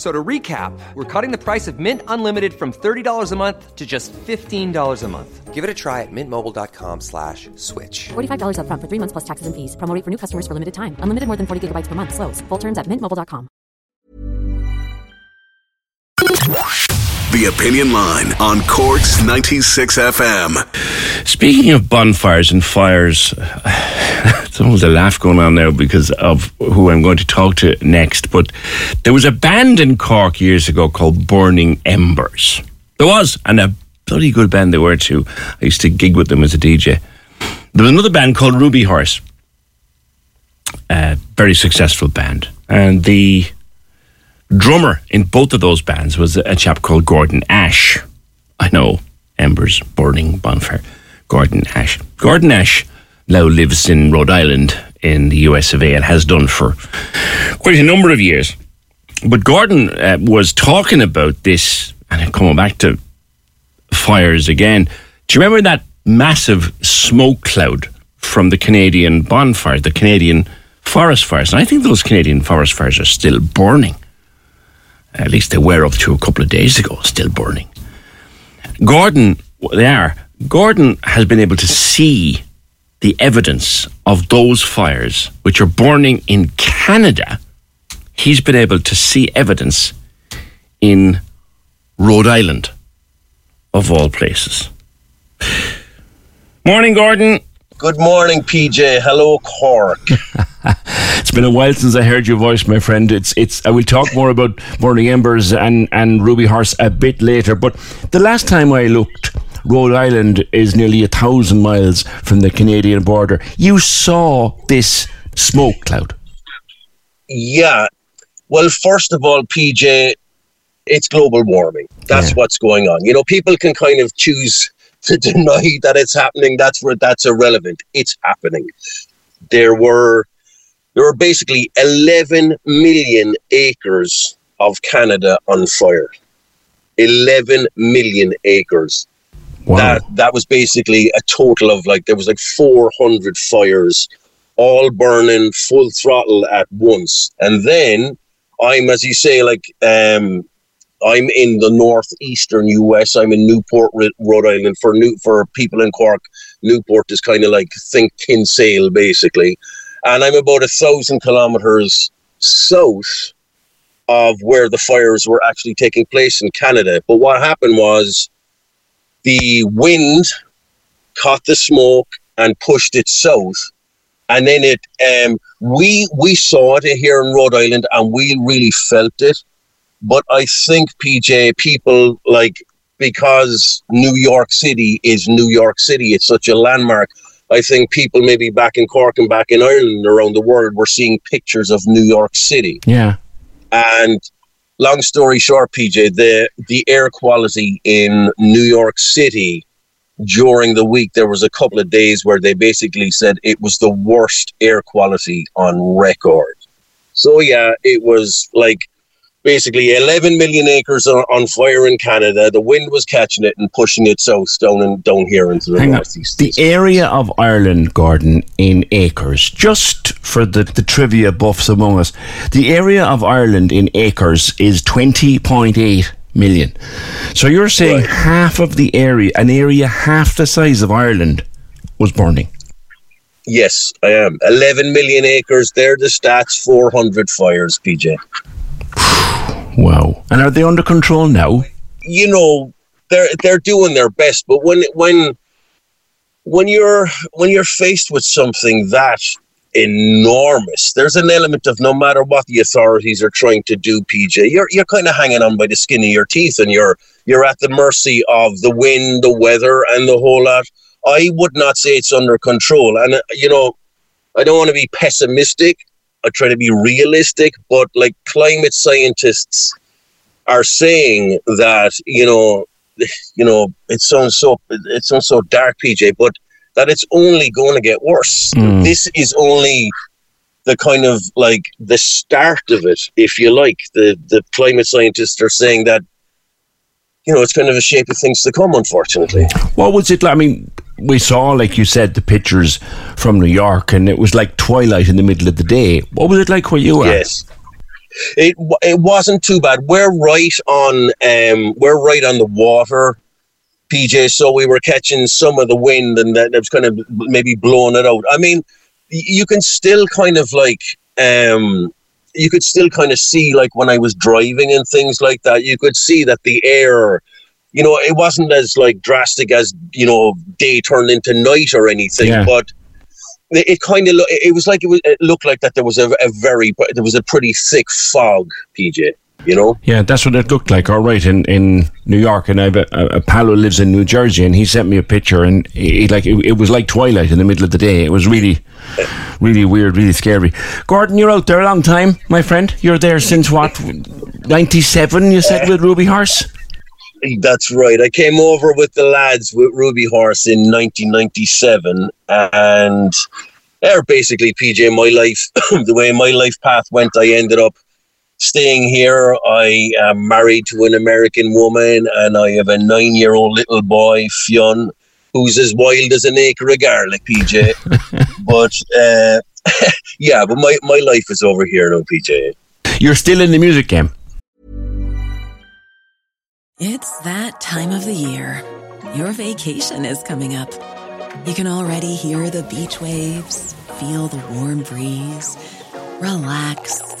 So to recap, we're cutting the price of Mint Unlimited from $30 a month to just $15 a month. Give it a try at mintmobile.com slash switch. $45 upfront for three months plus taxes and fees. Promo rate for new customers for limited time. Unlimited more than 40 gigabytes per month. Slows. Full terms at mintmobile.com. The Opinion Line on Corks 96 FM. Speaking of bonfires and fires, there's almost a laugh going on now because of who I'm going to talk to next. But there was a band in Cork years ago called Burning Embers. There was, and a bloody good band they were too. I used to gig with them as a DJ. There was another band called Ruby Horse, a very successful band, and the drummer in both of those bands was a chap called Gordon Ashe. I know, embers, burning, bonfire. Gordon Ashe. Gordon Ashe now lives in Rhode Island in the US of A and has done for quite a number of years. But Gordon uh, was talking about this, and I'm coming back to fires again. Do you remember that massive smoke cloud from the Canadian bonfires, the Canadian forest fires? And I think those Canadian forest fires are still burning. At least they were up to a couple of days ago, still burning. Gordon, they are. Gordon has been able to see the evidence of those fires, which are burning in Canada. He's been able to see evidence in Rhode Island, of all places. Morning, Gordon. Good morning, PJ. Hello, Cork. It's been a while since I heard your voice, my friend. It's it's. I will talk more about Burning Embers and and Ruby Horse a bit later. But the last time I looked, Rhode Island is nearly a thousand miles from the Canadian border. You saw this smoke cloud. yeah. Well, first of all, PJ, it's global warming. That's Yeah. what's going on. You know, people can kind of choose to deny that it's happening. That's where that's irrelevant. It's happening. There were there were basically 11 million acres of Canada on fire. 11 million acres. Wow. that that was basically a total of like there was like 400 fires all burning full throttle at once. And then i'm as you say like um i'm in the northeastern us i'm in newport rhode island for new for people in cork. Newport is kind of like think kinsale basically. And i'm about a thousand kilometers south of where the fires were actually taking place in canada. But what happened was the wind caught the smoke and pushed it south. And then it um we we saw it here in Rhode Island and we really felt it. But I think PJ people like because New York City is New York City it's such a landmark I think people maybe back in Cork and back in Ireland around the world were seeing pictures of New York City. Yeah. and long story short, PJ, the the air quality in New York City during the week, there was a couple of days where they basically said it was the worst air quality on record. So yeah, it was like basically 11 million acres on, on fire in Canada. The wind was catching it and pushing it south down and down here into the Hang on. northeast. The area of Ireland, Gordon, in acres, just for the, the trivia buffs among us, the area of Ireland in acres is 20.8 million. So you're saying Right. half of the area, an area half the size of Ireland, was burning. Yes, I am. 11 million acres. They're the stats. 400 fires, PJ. Wow. And are they under control now? you know they're they're doing their best but when when when you're when you're faced with something that enormous. There's an element of no matter what the authorities are trying to do, PJ, you're you're kind of hanging on by the skin of your teeth, and you're you're at the mercy of the wind, the weather, and the whole lot. I would not say it's under control, and uh, you know, I don't want to be pessimistic. I try to be realistic, but like climate scientists are saying that you know, you know, it sounds so it sounds so dark, PJ, but that it's only going to get worse. Mm. This is only the kind of like the start of it, if you like. The the climate scientists are saying that you know it's kind of a shape of things to come. Unfortunately, what was it? like? I mean, we saw, like you said, the pictures from New York, and it was like twilight in the middle of the day. What was it like where you were? Yes. It, it wasn't too bad. We're right on um, we're right on the water PJ, so we were catching some of the wind and that was kind of maybe blowing it out. I mean, you can still kind of like, um, you could still kind of see like when I was driving and things like that, you could see that the air, you know, it wasn't as like drastic as, you know, day turned into night or anything, yeah. but it, it kind of, it was like, it, was, it looked like that there was a, a very, there was a pretty thick fog, PJ you know? Yeah, that's what it looked like. All right, in, in New York, and I have a, a pal who lives in New Jersey, and he sent me a picture, and he, like it, it, was like twilight in the middle of the day. It was really, really weird, really scary. Gordon, you're out there a long time, my friend. You're there since what, ninety seven? You said with Ruby Horse. That's right. I came over with the lads with Ruby Horse in 1997, and they're basically PJ. My life, the way my life path went, I ended up staying here. I am married to an American woman and I have a nine year old little boy, Fionn, who's as wild as an acre of garlic, PJ. but uh, yeah, but my, my life is over here now, PJ. You're still in the music game. It's that time of the year. Your vacation is coming up. You can already hear the beach waves, feel the warm breeze, relax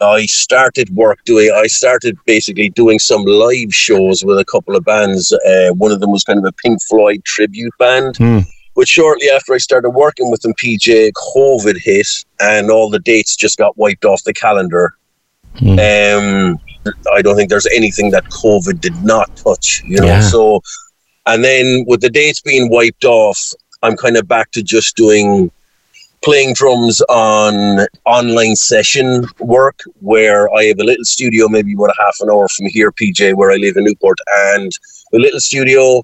I started work doing. I started basically doing some live shows with a couple of bands. Uh, one of them was kind of a Pink Floyd tribute band. Mm. But shortly after I started working with them, PJ, COVID hit, and all the dates just got wiped off the calendar. Mm. Um, I don't think there's anything that COVID did not touch, you know. Yeah. So, and then with the dates being wiped off, I'm kind of back to just doing playing drums on online session work where I have a little studio, maybe about a half an hour from here, PJ, where I live in Newport, and a little studio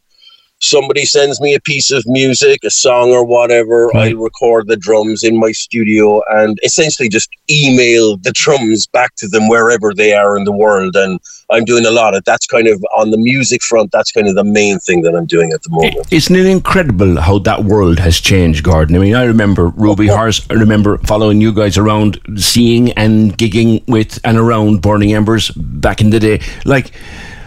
somebody sends me a piece of music, a song or whatever, right. I record the drums in my studio and essentially just email the drums back to them wherever they are in the world. And I'm doing a lot of that's kind of on the music front. That's kind of the main thing that I'm doing at the moment. Isn't it incredible how that world has changed, Gordon? I mean, I remember Ruby oh, Horse. I remember following you guys around, seeing and gigging with and around Burning Embers back in the day. Like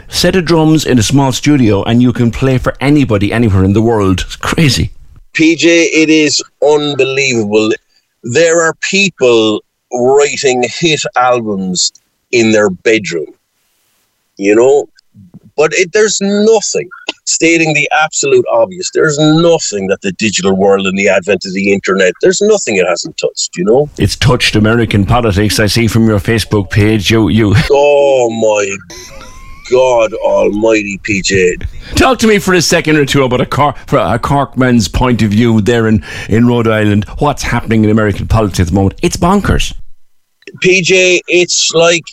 set of drums in a small studio and you can play for anybody anywhere in the world. It's crazy. PJ, it is unbelievable. There are people writing hit albums in their bedroom. you know. But it, there's nothing stating the absolute obvious. There's nothing that the digital world and the advent of the internet, there's nothing it hasn't touched, you know? It's touched American politics. I see from your Facebook page. You, you. Oh my God Almighty, PJ. Talk to me for a second or two about a, Cork, for a Corkman's point of view there in, in Rhode Island. What's happening in American politics at the moment? It's bonkers. PJ, it's like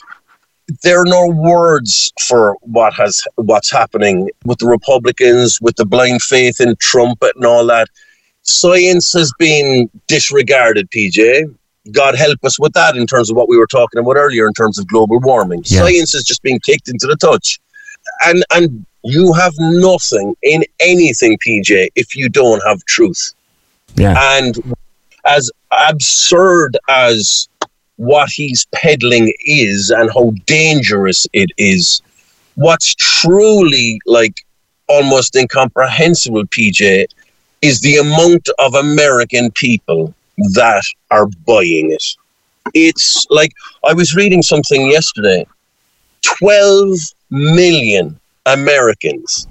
there are no words for what has what's happening with the Republicans, with the blind faith in Trump and all that. Science has been disregarded, PJ. God help us with that in terms of what we were talking about earlier in terms of global warming. Yeah. Science is just being kicked into the touch. And and you have nothing in anything, PJ, if you don't have truth. Yeah. And as absurd as what he's peddling is and how dangerous it is, what's truly like almost incomprehensible, PJ, is the amount of American people that are buying it. It's like I was reading something yesterday 12 million Americans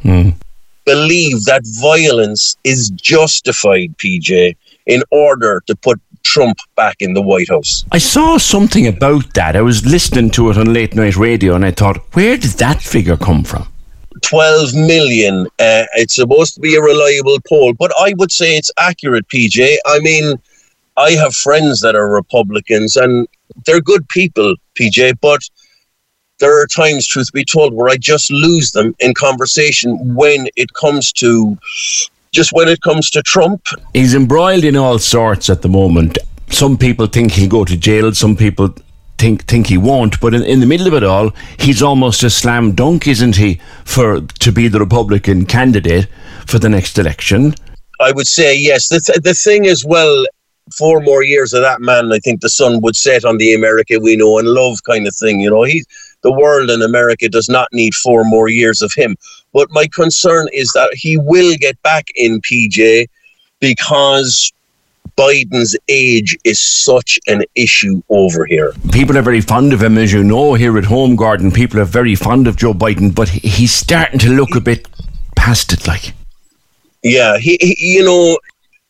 believe that violence is justified, PJ, in order to put Trump back in the White House. I saw something about that. I was listening to it on late night radio and I thought, where did that figure come from? 12 million. Uh, it's supposed to be a reliable poll, but I would say it's accurate, PJ. I mean, I have friends that are Republicans and they're good people, PJ, but there are times, truth be told, where I just lose them in conversation when it comes to just when it comes to Trump. He's embroiled in all sorts at the moment. Some people think he'll go to jail, some people think think he won't, but in, in the middle of it all, he's almost a slam dunk, isn't he, for to be the Republican candidate for the next election? I would say yes. The, th- the thing is, well, four more years of that man, I think the sun would set on the America we know and love kind of thing. You know, he, the world in America does not need four more years of him. But my concern is that he will get back in PJ because Biden's age is such an issue over here. People are very fond of him, as you know, here at home, Gordon. People are very fond of Joe Biden, but he's starting to look a bit past it, like. Yeah, he, he you know,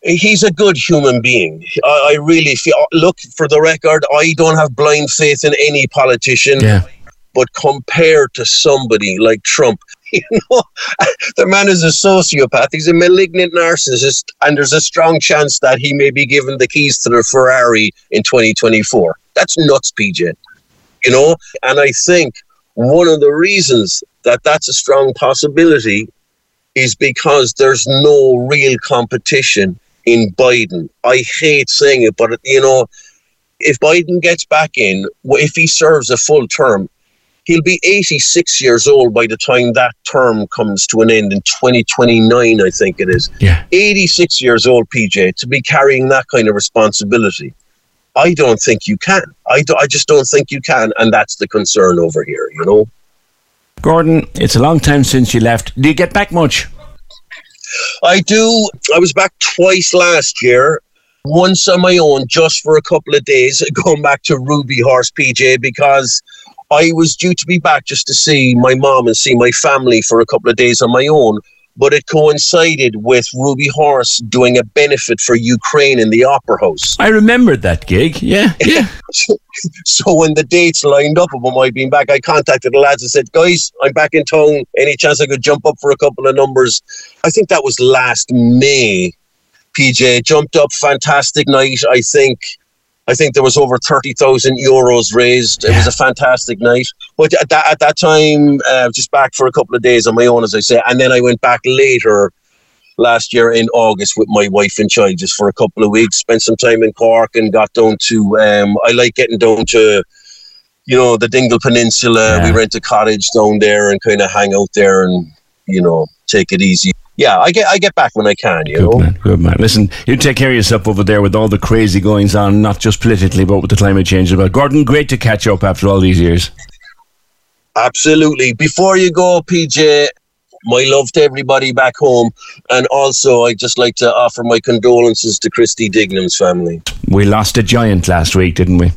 he's a good human being. I, I really feel. Uh, look, for the record, I don't have blind faith in any politician. Yeah. But compared to somebody like Trump, you know, the man is a sociopath. He's a malignant narcissist, and there's a strong chance that he may be given the keys to the Ferrari in 2024. That's nuts, PJ. You know, and I think one of the reasons that that's a strong possibility is because there's no real competition in Biden. I hate saying it, but you know, if Biden gets back in, if he serves a full term, he'll be 86 years old by the time that term comes to an end in 2029, I think it is. Yeah. 86 years old, PJ, to be carrying that kind of responsibility. I don't think you can. I, do, I just don't think you can, and that's the concern over here, you know? Gordon, it's a long time since you left. Do you get back much? I do. I was back twice last year. Once on my own, just for a couple of days, going back to Ruby Horse PJ because I was due to be back just to see my mom and see my family for a couple of days on my own. But it coincided with Ruby Horse doing a benefit for Ukraine in the Opera House. I remembered that gig. Yeah, yeah. So when the dates lined up about my being back, I contacted the lads and said, "Guys, I'm back in town. Any chance I could jump up for a couple of numbers?" I think that was last May. PJ jumped up, fantastic night. I think, I think there was over thirty thousand euros raised. It was a fantastic night. But at that at that time, uh, just back for a couple of days on my own, as I say, and then I went back later last year in August with my wife and child just for a couple of weeks. Spent some time in Cork and got down to. Um, I like getting down to, you know, the Dingle Peninsula. Yeah. We rent a cottage down there and kind of hang out there and you know take it easy. Yeah, I get I get back when I can. You Good know. man, good man. Listen, you take care of yourself over there with all the crazy goings on, not just politically, but with the climate change. But Gordon, great to catch up after all these years. Absolutely. Before you go, PJ, my love to everybody back home, and also I'd just like to offer my condolences to Christy Dignam's family. We lost a giant last week, didn't we?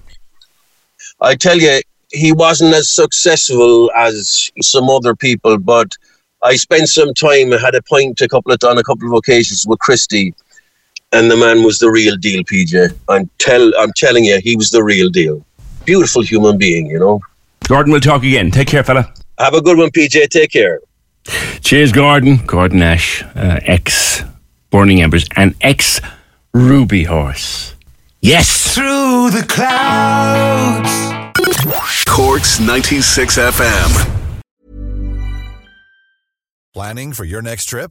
I tell you, he wasn't as successful as some other people, but I spent some time, had a pint a couple of on a couple of occasions with Christy, and the man was the real deal, PJ. I'm tell I'm telling you, he was the real deal. Beautiful human being, you know. Gordon, we'll talk again. Take care, fella. Have a good one, PJ. Take care. Cheers, Gordon. Gordon Ashe, uh, ex Burning Embers, and ex Ruby Horse. Yes! Through the clouds. Corks 96 FM. Planning for your next trip?